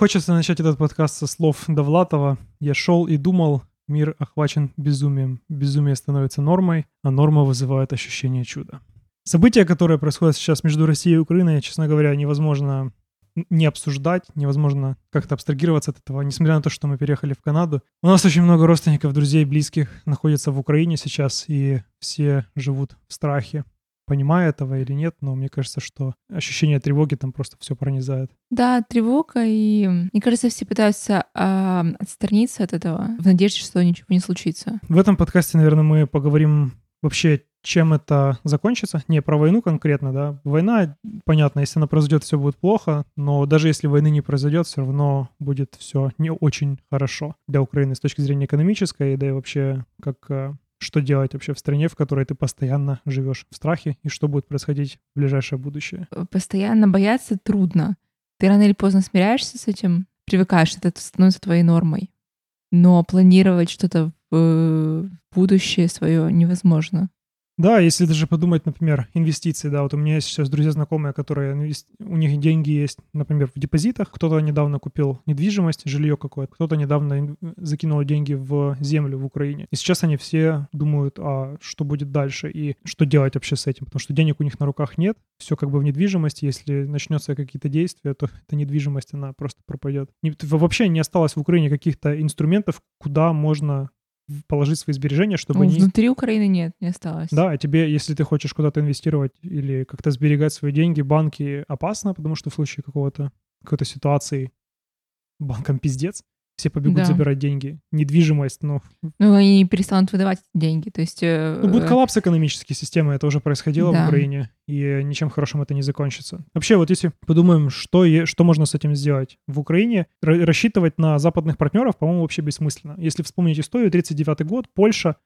хочется начать этот подкаст со слов Довлатова. Я шел и думал, мир охвачен безумием. Безумие становится нормой, а норма вызывает ощущение чуда. События, которые происходят сейчас между Россией и Украиной, честно говоря, невозможно не обсуждать, невозможно как-то абстрагироваться от этого, несмотря на то, что мы переехали в Канаду. У нас очень много родственников, друзей, близких находятся в Украине сейчас, и все живут в страхе понимая этого или нет, но мне кажется, что ощущение тревоги там просто все пронизает. Да, тревога, и мне кажется, все пытаются э, отстраниться от этого в надежде, что ничего не случится. В этом подкасте, наверное, мы поговорим вообще, чем это закончится. Не про войну конкретно, да. Война, понятно, если она произойдет, все будет плохо, но даже если войны не произойдет, все равно будет все не очень хорошо для Украины с точки зрения экономической, да и вообще как э, что делать вообще в стране, в которой ты постоянно живешь в страхе, и что будет происходить в ближайшее будущее? Э, постоянно бояться трудно. Ты рано или поздно смиряешься с этим, привыкаешь, это становится твоей нормой. Но планировать что-то в э, будущее свое невозможно. Да, если даже подумать, например, инвестиции, да, вот у меня есть сейчас друзья знакомые, которые у них деньги есть, например, в депозитах, кто-то недавно купил недвижимость, жилье какое-то, кто-то недавно закинул деньги в землю в Украине. И сейчас они все думают, а что будет дальше и что делать вообще с этим, потому что денег у них на руках нет, все как бы в недвижимости, если начнется какие-то действия, то эта недвижимость, она просто пропадет. Вообще не осталось в Украине каких-то инструментов, куда можно положить свои сбережения, чтобы ну, не... Внутри Украины нет, не осталось. Да, а тебе, если ты хочешь куда-то инвестировать или как-то сберегать свои деньги, банки опасно, потому что в случае какого-то какой-то ситуации банкам пиздец все побегут да. забирать деньги. Недвижимость, ну... Ну, они перестанут выдавать деньги, то есть... Э, ну, будет коллапс экономической системы, это уже происходило да. в Украине, и ничем хорошим это не закончится. Вообще, вот если подумаем, что, что можно с этим сделать в Украине, рассчитывать на западных партнеров, по-моему, вообще бессмысленно. Если вспомнить историю, 39 год, Польша,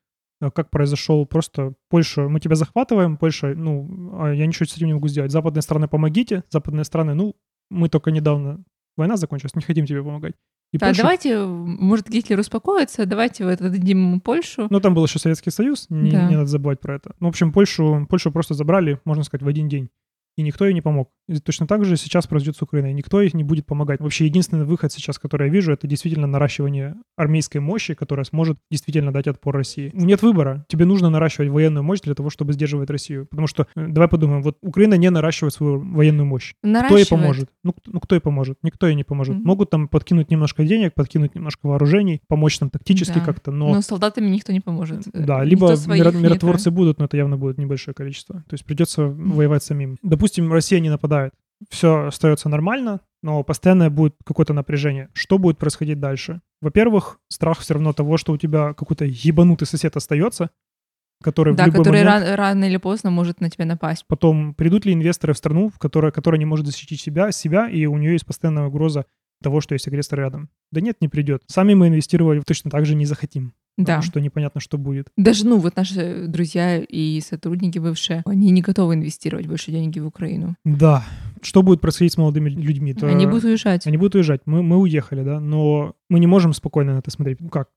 э, как произошел просто Польша, мы тебя захватываем, Польша, ну, а я ничего с этим не могу сделать. Западные страны, помогите, западные страны, ну, мы только недавно война закончилась, не хотим тебе помогать. И да, давайте, может, Гитлер успокоится, давайте вот отдадим ему Польшу. Ну, там был еще Советский Союз, не, да. не надо забывать про это. Ну, в общем, Польшу, Польшу просто забрали, можно сказать, в один день и никто ей не помог. И точно так же сейчас произойдет с Украиной. Никто ей не будет помогать. Вообще единственный выход сейчас, который я вижу, это действительно наращивание армейской мощи, которая сможет действительно дать отпор России. Нет выбора. Тебе нужно наращивать военную мощь для того, чтобы сдерживать Россию. Потому что, э, давай подумаем, вот Украина не наращивает свою военную мощь. Кто ей поможет? Ну, ну кто ей поможет? Никто ей не поможет. Mm-hmm. Могут там подкинуть немножко денег, подкинуть немножко вооружений, помочь там тактически да. как-то, но... Но солдатами никто не поможет. Да, либо мир, миротворцы будут, но это явно будет небольшое количество. То есть придется mm-hmm. воевать самим. Допустим, Россия не нападает все остается нормально, но постоянно будет какое-то напряжение. Что будет происходить дальше? Во-первых, страх все равно того, что у тебя какой-то ебанутый сосед остается, который да, в любой который момент... рано, рано или поздно может на тебя напасть. Потом придут ли инвесторы в страну, в которой, которая не может защитить себя, себя, и у нее есть постоянная угроза того, что есть агрессор рядом. Да нет, не придет. Сами мы инвестировать точно так же не захотим. Да. Потому что непонятно, что будет. Даже, ну, вот наши друзья и сотрудники бывшие, они не готовы инвестировать больше деньги в Украину. Да. Что будет происходить с молодыми людьми? То они будут уезжать. Они будут уезжать. Мы, мы уехали, да, но мы не можем спокойно на это смотреть. Ну как?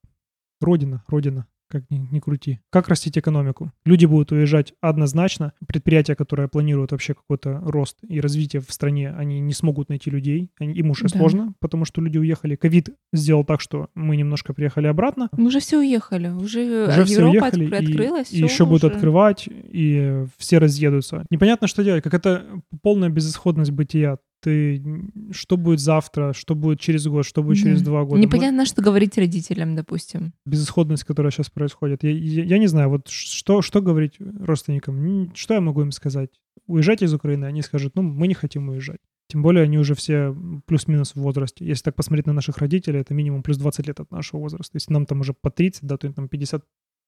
Родина, родина как ни, ни крути. Как растить экономику? Люди будут уезжать однозначно. Предприятия, которые планируют вообще какой-то рост и развитие в стране, они не смогут найти людей. Они, им уже да. сложно, потому что люди уехали. Ковид сделал так, что мы немножко приехали обратно. Мы уже все уехали. Уже, уже все уехали, от, открылась. И, и еще уже... будут открывать, и все разъедутся. Непонятно, что делать. Как это полная безысходность бытия ты что будет завтра, что будет через год, что будет да. через два года. Непонятно, Мы... что говорить родителям, допустим. Безысходность, которая сейчас происходит. Я, я, я не знаю, вот что, что говорить родственникам? Что я могу им сказать? Уезжать из Украины, они скажут, ну, мы не хотим уезжать. Тем более они уже все плюс-минус в возрасте. Если так посмотреть на наших родителей, это минимум плюс 20 лет от нашего возраста. Если нам там уже по 30, да, то им там 50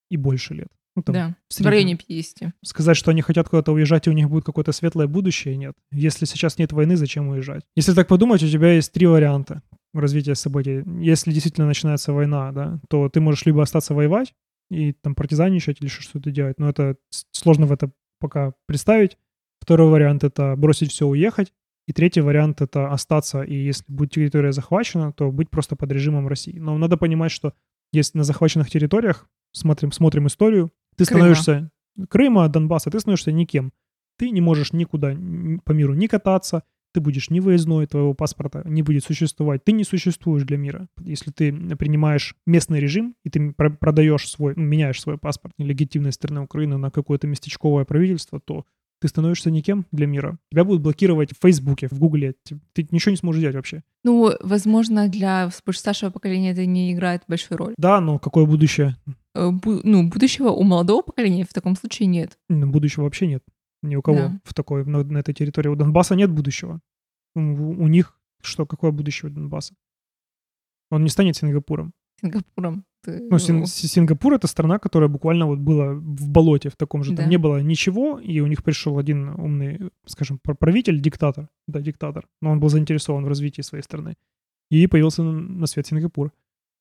и больше лет. Ну, там, да, в, районе 50. Сказать, что они хотят куда-то уезжать, и у них будет какое-то светлое будущее, нет. Если сейчас нет войны, зачем уезжать? Если так подумать, у тебя есть три варианта развития событий. Если действительно начинается война, да, то ты можешь либо остаться воевать и там партизанничать или что-то делать, но это сложно в это пока представить. Второй вариант — это бросить все, уехать. И третий вариант — это остаться, и если будет территория захвачена, то быть просто под режимом России. Но надо понимать, что есть на захваченных территориях, смотрим, смотрим историю, ты Крыма. становишься Крыма, Донбасса, ты становишься никем. Ты не можешь никуда по миру не кататься, ты будешь не выездной, твоего паспорта не будет существовать. Ты не существуешь для мира. Если ты принимаешь местный режим, и ты продаешь свой, ну, меняешь свой паспорт нелегитимной страны Украины на какое-то местечковое правительство, то ты становишься никем для мира. Тебя будут блокировать в Фейсбуке, в Гугле. Ты ничего не сможешь делать вообще. Ну, возможно, для старшего поколения это не играет большой роль. Да, но какое будущее? Э, ну, будущего у молодого поколения в таком случае нет. Будущего вообще нет. Ни у кого да. в такой, на, на этой территории. У Донбасса нет будущего. У, у них что, какое будущее у Донбасса? Он не станет Сингапуром. Сингапуром. Ты... Ну, Син- Сингапур — это страна, которая буквально вот была в болоте в таком же. Там да. не было ничего, и у них пришел один умный, скажем, правитель, диктатор. Да, диктатор. Но он был заинтересован в развитии своей страны. И появился на свет Сингапур.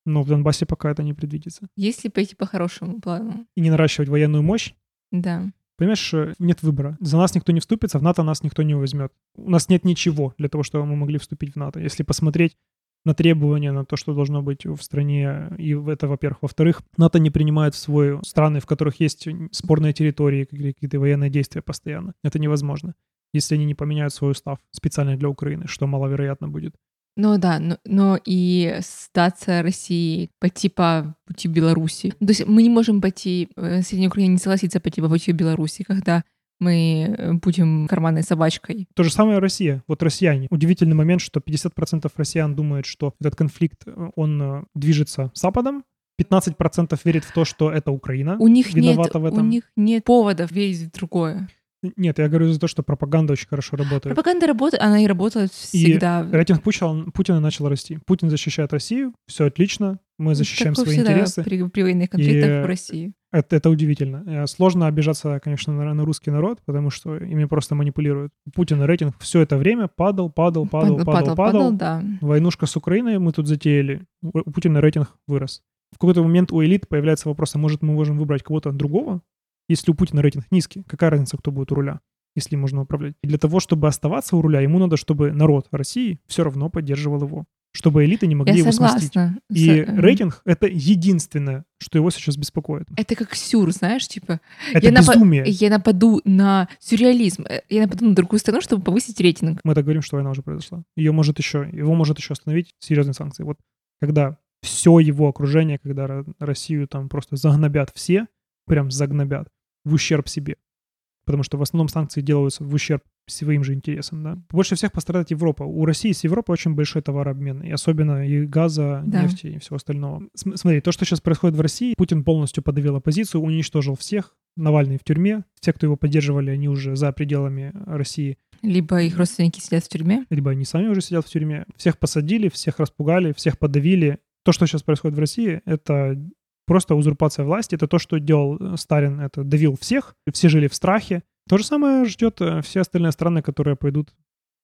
Но в Донбассе пока это не предвидится. Если пойти по хорошему плану. И не наращивать военную мощь. Да. Понимаешь, э, нет выбора. За нас никто не вступится, в НАТО нас никто не возьмет. У нас нет ничего для того, чтобы мы могли вступить в НАТО. Если посмотреть на требования, на то, что должно быть в стране. И это, во-первых. Во-вторых, НАТО не принимает в свой страны, в которых есть спорные территории, какие-то военные действия постоянно. Это невозможно, если они не поменяют свой устав специально для Украины, что маловероятно будет. Ну да, но, но и сдаться России пойти по пути Беларуси. То есть мы не можем пойти, э, Средняя Украина не согласится пойти по пути Беларуси, когда мы э, будем карманной собачкой. То же самое Россия. Вот россияне. Удивительный момент, что 50% россиян думают, что этот конфликт, э, он движется западом, 15% верит в то, что это Украина у них виновата нет, в этом. У них нет поводов верить в другое. Нет, я говорю за то, что пропаганда очень хорошо работает. Пропаганда работает, она и работает всегда. И рейтинг Путина, Путина начал расти. Путин защищает Россию, все отлично, мы защищаем Такое свои интересы. При, при военных конфликтах и в России. Это, это удивительно. Э, сложно обижаться, конечно, на, на русский народ, потому что ими просто манипулируют. Путин рейтинг все это время падал, падал, падал, падал, падал. падал, падал да. Войнушка с Украиной мы тут затеяли. У Путина рейтинг вырос. В какой-то момент у элит появляется вопрос, а может мы можем выбрать кого-то другого? Если у Путина рейтинг низкий, какая разница, кто будет у руля? если можно управлять. И для того, чтобы оставаться у руля, ему надо, чтобы народ России все равно поддерживал его чтобы элиты не могли Я его согласна. сместить. И С... рейтинг — это единственное, что его сейчас беспокоит. Это как сюр, знаешь, типа... Это я безумие. Напа... Я нападу на сюрреализм, э, я нападу на другую страну, чтобы повысить рейтинг. Мы так говорим, что война уже произошла. Ее может еще, его может еще остановить серьезные санкции. Вот когда все его окружение, когда Россию там просто загнобят все, прям загнобят, в ущерб себе потому что в основном санкции делаются в ущерб своим же интересам. Да? Больше всех пострадает Европа. У России с Европой очень большой товарообмен, и особенно и газа, да. нефти и всего остального. Смотри, то, что сейчас происходит в России, Путин полностью подавил оппозицию, уничтожил всех, Навальный в тюрьме, те, кто его поддерживали, они уже за пределами России. Либо их родственники сидят в тюрьме. Либо они сами уже сидят в тюрьме. Всех посадили, всех распугали, всех подавили. То, что сейчас происходит в России, это просто узурпация власти. Это то, что делал э, Сталин, это давил всех, все жили в страхе. То же самое ждет э, все остальные страны, которые пойдут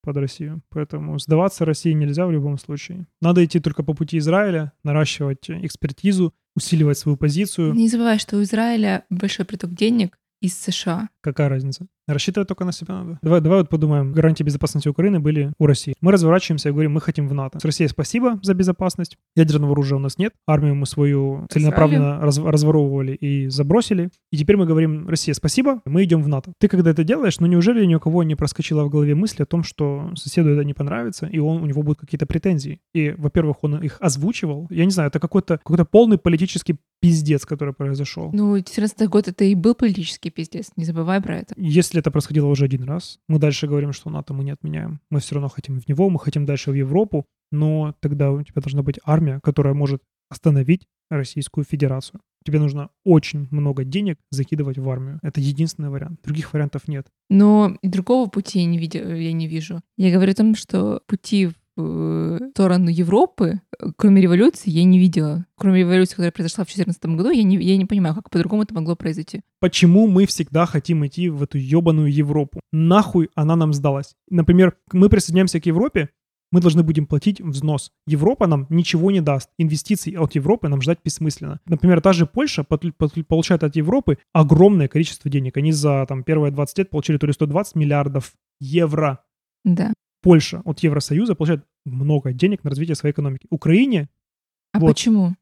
под Россию. Поэтому сдаваться России нельзя в любом случае. Надо идти только по пути Израиля, наращивать экспертизу, усиливать свою позицию. Не забывай, что у Израиля большой приток денег из США. Какая разница? Рассчитывать только на себя надо. Давай, давай вот подумаем. Гарантии безопасности Украины были у России. Мы разворачиваемся и говорим, мы хотим в НАТО. С Россией спасибо за безопасность. Ядерного оружия у нас нет. Армию мы свою целенаправленно раз, разворовывали и забросили. И теперь мы говорим, Россия, спасибо, мы идем в НАТО. Ты когда это делаешь, ну неужели ни у кого не проскочила в голове мысль о том, что соседу это не понравится, и он, у него будут какие-то претензии? И, во-первых, он их озвучивал. Я не знаю, это какой-то какой полный политический пиздец, который произошел. Ну, 14 год это и был политический пиздец, не забывай про это. Если это происходило уже один раз, мы дальше говорим, что НАТО мы не отменяем. Мы все равно хотим в него, мы хотим дальше в Европу, но тогда у тебя должна быть армия, которая может остановить Российскую Федерацию. Тебе нужно очень много денег закидывать в армию. Это единственный вариант. Других вариантов нет. Но другого пути я не, видя, я не вижу. Я говорю о том, что пути в сторону Европы, кроме революции, я не видела. Кроме революции, которая произошла в 2014 году, я не, я не понимаю, как по-другому это могло произойти. Почему мы всегда хотим идти в эту ебаную Европу? Нахуй она нам сдалась? Например, мы присоединяемся к Европе, мы должны будем платить взнос. Европа нам ничего не даст. Инвестиций от Европы нам ждать бессмысленно. Например, та же Польша получает от Европы огромное количество денег. Они за там, первые 20 лет получили то ли 120 миллиардов евро. Да. Польша от Евросоюза получает много денег на развитие своей экономики. Украине... А вот, почему?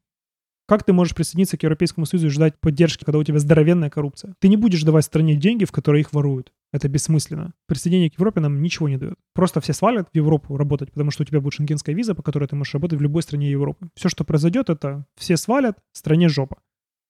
Как ты можешь присоединиться к Европейскому Союзу и ждать поддержки, когда у тебя здоровенная коррупция? Ты не будешь давать стране деньги, в которые их воруют. Это бессмысленно. Присоединение к Европе нам ничего не дает. Просто все свалят в Европу работать, потому что у тебя будет шенгенская виза, по которой ты можешь работать в любой стране Европы. Все, что произойдет, это все свалят, стране жопа.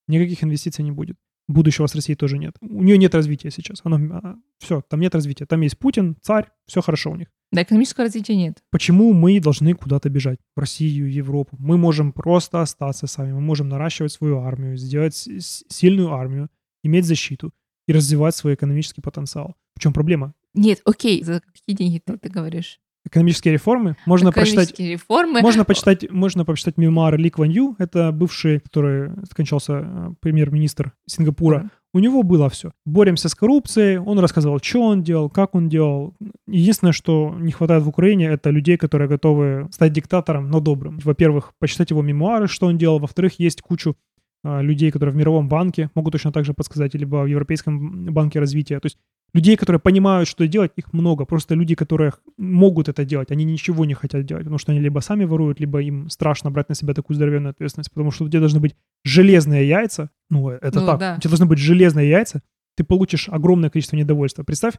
Никаких инвестиций не будет. Будущего с Россией тоже нет. У нее нет развития сейчас. Оно, а, все, там нет развития. Там есть Путин, царь, все хорошо у них. Да, экономического развития нет. Почему мы должны куда-то бежать? В Россию, Европу. Мы можем просто остаться сами. Мы можем наращивать свою армию, сделать сильную армию, иметь защиту и развивать свой экономический потенциал. В чем проблема? Нет, окей, за какие деньги ты, ты говоришь? Экономические реформы. Можно почитать, реформы. Можно почитать, можно почитать мемуары Ли Кван Ю. Это бывший, который скончался э, премьер-министр Сингапура. У него было все. Боремся с коррупцией. Он рассказывал, что он делал, как он делал. Единственное, что не хватает в Украине, это людей, которые готовы стать диктатором, но добрым. Во-первых, почитать его мемуары, что он делал. Во-вторых, есть кучу а, людей, которые в мировом банке могут точно так же подсказать, либо в Европейском банке развития. То есть людей, которые понимают, что делать, их много. Просто люди, которые могут это делать, они ничего не хотят делать, потому что они либо сами воруют, либо им страшно брать на себя такую здоровенную ответственность, потому что у тебя должны быть железные яйца. Ну, это ну, так. Да. У тебя должны быть железные яйца, ты получишь огромное количество недовольства. Представь,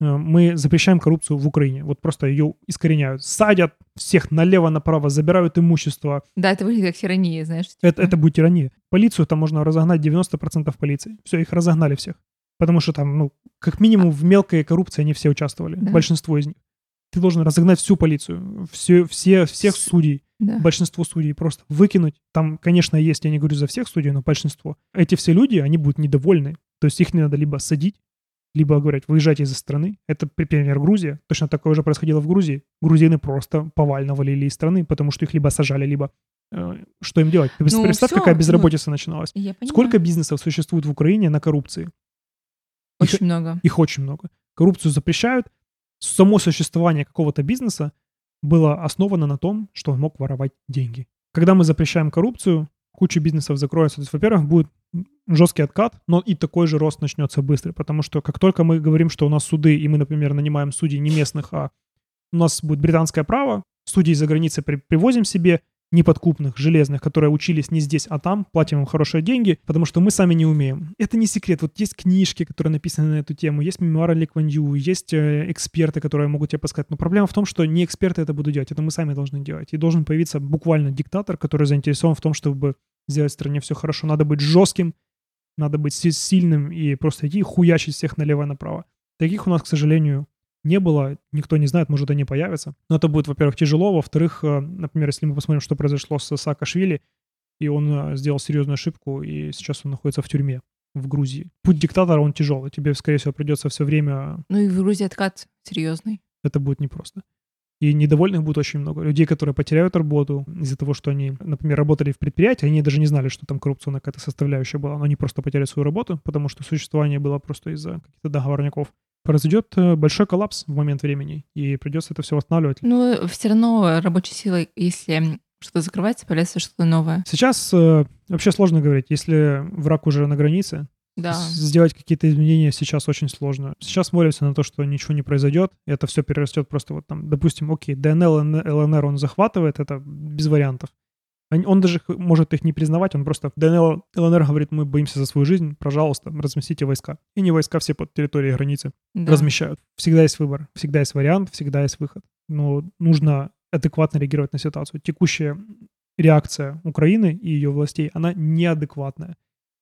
Э, мы запрещаем коррупцию в Украине. Вот просто ее искореняют. Садят всех налево-направо, забирают имущество. Да, это выглядит как тирания, знаешь. Типа. Это, это будет тирания. Полицию там можно разогнать 90% полиции. Все, их разогнали всех. Потому что там, ну, как минимум в мелкой коррупции они все участвовали. Да. Большинство из них. Ты должен разогнать всю полицию, все, все, всех судей, да. большинство судей просто выкинуть. Там, конечно, есть, я не говорю за всех судей, но большинство. Эти все люди, они будут недовольны. То есть их не надо либо садить, либо говорят, выезжайте из страны. Это, например, Грузия. Точно такое же происходило в Грузии. Грузины просто повально валили из страны, потому что их либо сажали, либо э, что им делать? Ты ну, представь, все, какая ну, безработица ну, начиналась. Сколько бизнесов существует в Украине на коррупции? Очень их, много. Их очень много. Коррупцию запрещают. Само существование какого-то бизнеса было основано на том, что он мог воровать деньги. Когда мы запрещаем коррупцию, куча бизнесов закроется. То есть, во-первых, будет жесткий откат, но и такой же рост начнется быстро, потому что как только мы говорим, что у нас суды, и мы, например, нанимаем судей не местных, а у нас будет британское право, судей за границей при привозим себе, неподкупных, железных, которые учились не здесь, а там, платим им хорошие деньги, потому что мы сами не умеем. Это не секрет. Вот есть книжки, которые написаны на эту тему, есть мемуары Ли Кван Ю, есть э, эксперты, которые могут тебе подсказать. Но проблема в том, что не эксперты это будут делать, это мы сами должны делать. И должен появиться буквально диктатор, который заинтересован в том, чтобы сделать в стране все хорошо. Надо быть жестким, надо быть сильным и просто идти хуячить всех налево и направо. Таких у нас, к сожалению, не было, никто не знает, может, они появятся. Но это будет, во-первых, тяжело, во-вторых, э, например, если мы посмотрим, что произошло с Саакашвили, и он э, сделал серьезную ошибку, и сейчас он находится в тюрьме в Грузии. Путь диктатора, он тяжелый. Тебе, скорее всего, придется все время... Ну и в Грузии откат серьезный. Это будет непросто. И недовольных будет очень много. Людей, которые потеряют работу из-за того, что они, например, работали в предприятии, они даже не знали, что там коррупционная какая-то составляющая была, но они просто потеряли свою работу, потому что существование было просто из-за каких-то договорников произойдет э, большой коллапс в момент времени, и придется это все восстанавливать. Ну, все равно рабочей силой, если что-то закрывается, появляется что-то новое. Сейчас э, вообще сложно говорить. Если враг уже на границе, да. сделать какие-то изменения сейчас очень сложно. Сейчас молимся на то, что ничего не произойдет, и это все перерастет просто вот там, допустим, окей, ДНЛ, ЛНР он захватывает, это без вариантов. Он даже может их не признавать, он просто ДНЛ, ЛНР говорит, мы боимся за свою жизнь, пожалуйста, разместите войска. И не войска все под территорией границы да. размещают. Всегда есть выбор, всегда есть вариант, всегда есть выход. Но нужно адекватно реагировать на ситуацию. Текущая реакция Украины и ее властей, она неадекватная.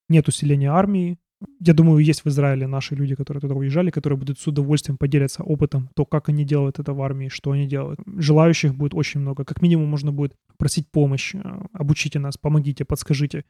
Нет усиления армии, я думаю, есть в Израиле наши люди, которые туда уезжали, которые будут с удовольствием поделиться опытом, то, как они делают это в армии, что они делают. Желающих будет очень много. Как минимум можно будет просить помощь, э, обучите нас, помогите, подскажите,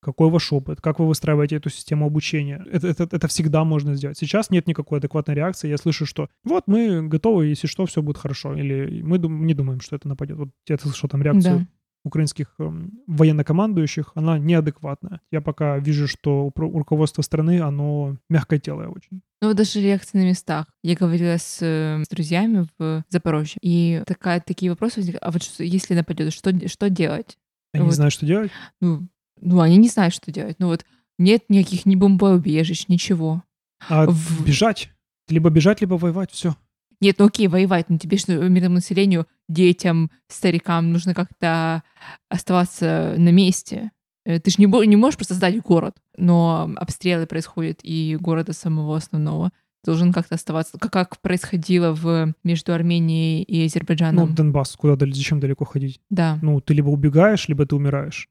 какой ваш опыт, как вы выстраиваете эту систему обучения. Это, это, это всегда можно сделать. Сейчас нет никакой адекватной реакции. Я слышу, что вот мы готовы, если что, все будет хорошо. Или мы дум- не думаем, что это нападет. Вот я слышал там реакцию да украинских эм, военнокомандующих, она неадекватная. Я пока вижу, что руководство страны, оно мягкотелое очень. Ну, даже реакции на местах. Я говорила с, с друзьями в Запорожье, и такая, такие вопросы возникают. А вот если нападет, что, что делать? Они вот. не знают, что делать? Ну, ну, они не знают, что делать. Ну вот нет никаких ни бомбоубежищ, ничего. А в... бежать? Либо бежать, либо воевать, все. Нет, ну окей, воевать, но тебе что, мирному населению, детям, старикам нужно как-то оставаться на месте. Э, ты же не, не можешь просто сдать город, но обстрелы происходят и города самого основного должен как-то оставаться, как, как происходило в, между Арменией и Азербайджаном. Ну, Донбасс, куда зачем далеко ходить? Да. Ну, ты либо убегаешь, либо ты умираешь.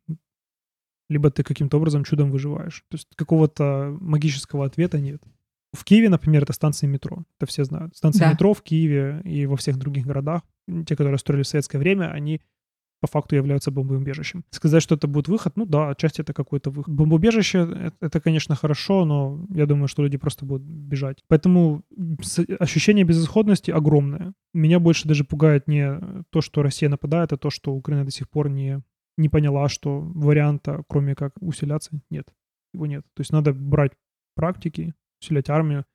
Либо ты каким-то образом чудом выживаешь. То есть какого-то магического ответа нет. В Киеве, например, это станции метро. Это все знают. Станции да. метро в Киеве и во всех других городах, те, которые строили в советское время, они по факту являются бомбоубежищем. Сказать, что это будет выход, ну да, отчасти это какой-то выход. Бомбоубежище это, это, конечно, хорошо, но я думаю, что люди просто будут бежать. Поэтому ощущение безысходности огромное. Меня больше даже пугает не то, что Россия нападает, а то, что Украина до сих пор не, не поняла, что варианта, кроме как усиляться, нет. Его нет. То есть надо брать практики, усилять армию,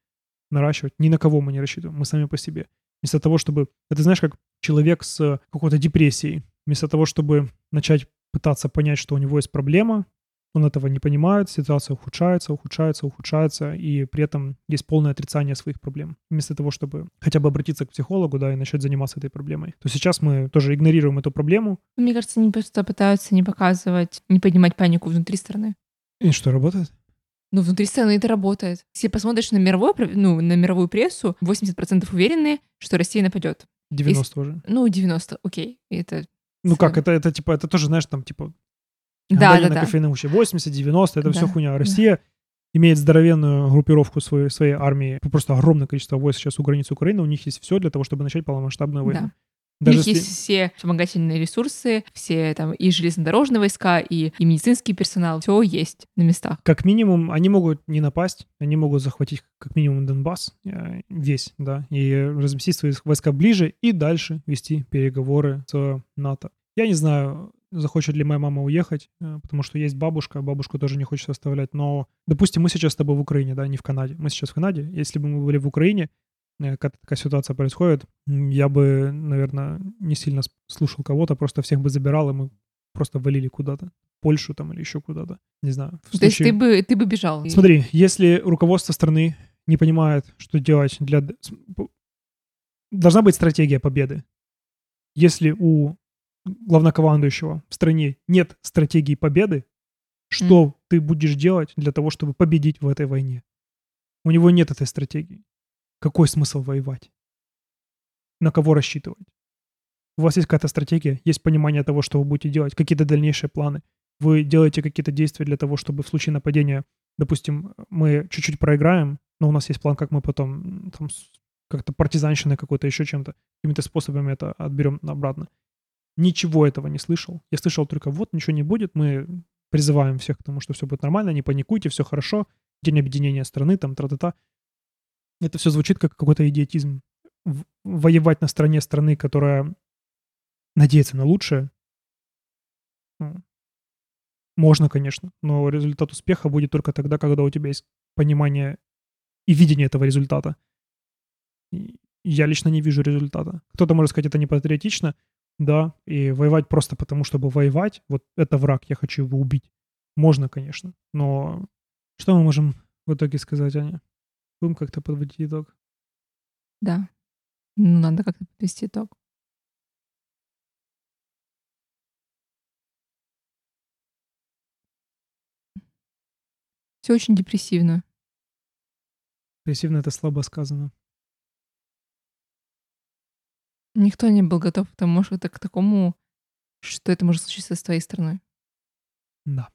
наращивать. Ни на кого мы не рассчитываем, мы сами по себе. Вместо того, чтобы... Это знаешь, как человек с какой-то депрессией Вместо того, чтобы начать пытаться понять, что у него есть проблема, он этого не понимает, ситуация ухудшается, ухудшается, ухудшается, и при этом есть полное отрицание своих проблем. Вместо того, чтобы хотя бы обратиться к психологу, да, и начать заниматься этой проблемой. То сейчас мы тоже игнорируем эту проблему. Мне кажется, они просто пытаются не показывать, не поднимать панику внутри страны. И что, работает? Ну, внутри страны это работает. Если посмотришь на, мировой, ну, на мировую прессу, 80% уверены, что Россия нападет. 90 уже. Ну, 90, окей. Это ну как, это, это типа, это тоже, знаешь, там, типа, да, да, на да. кофейном 80, 90, это да, все хуйня. Россия да. имеет здоровенную группировку своей, своей армии, просто огромное количество войск сейчас у границы Украины, у них есть все для того, чтобы начать полномасштабную войну. Да. Даже У них если... есть все вспомогательные ресурсы, все там и железнодорожные войска, и, и медицинский персонал, все есть на местах. Как минимум, они могут не напасть, они могут захватить как минимум Донбасс э, весь, да, и разместить свои войска ближе и дальше вести переговоры с НАТО. Я не знаю, захочет ли моя мама уехать, э, потому что есть бабушка, бабушку тоже не хочется оставлять, но, допустим, мы сейчас с тобой в Украине, да, не в Канаде, мы сейчас в Канаде, если бы мы были в Украине, когда такая ситуация происходит, я бы, наверное, не сильно слушал кого-то, просто всех бы забирал, и мы просто валили куда-то. Польшу там или еще куда-то. Не знаю. То случае... есть ты бы, ты бы бежал? Смотри, если руководство страны не понимает, что делать для... Должна быть стратегия победы. Если у главнокомандующего в стране нет стратегии победы, что mm. ты будешь делать для того, чтобы победить в этой войне? У него нет этой стратегии. Какой смысл воевать? На кого рассчитывать? У вас есть какая-то стратегия, есть понимание того, что вы будете делать, какие-то дальнейшие планы. Вы делаете какие-то действия для того, чтобы в случае нападения, допустим, мы чуть-чуть проиграем, но у нас есть план, как мы потом там, как-то партизанщиной какой-то, еще чем-то, какими-то способами это отберем обратно. Ничего этого не слышал. Я слышал только вот, ничего не будет, мы призываем всех к тому, что все будет нормально, не паникуйте, все хорошо, день объединения страны, там, тра-та-та. Это все звучит как какой-то идиотизм. Воевать на стороне страны, которая надеется на лучшее, ну, можно, конечно, но результат успеха будет только тогда, когда у тебя есть понимание и видение этого результата. Я лично не вижу результата. Кто-то может сказать, это не патриотично, да, и воевать просто потому, чтобы воевать, вот это враг, я хочу его убить. Можно, конечно, но что мы можем в итоге сказать, Аня? Будем как-то подводить итог? Да, ну, надо как-то подвести итог. Все очень депрессивно. Депрессивно это слабо сказано. Никто не был готов к тому, что это к такому, что это может случиться с твоей стороной. Да.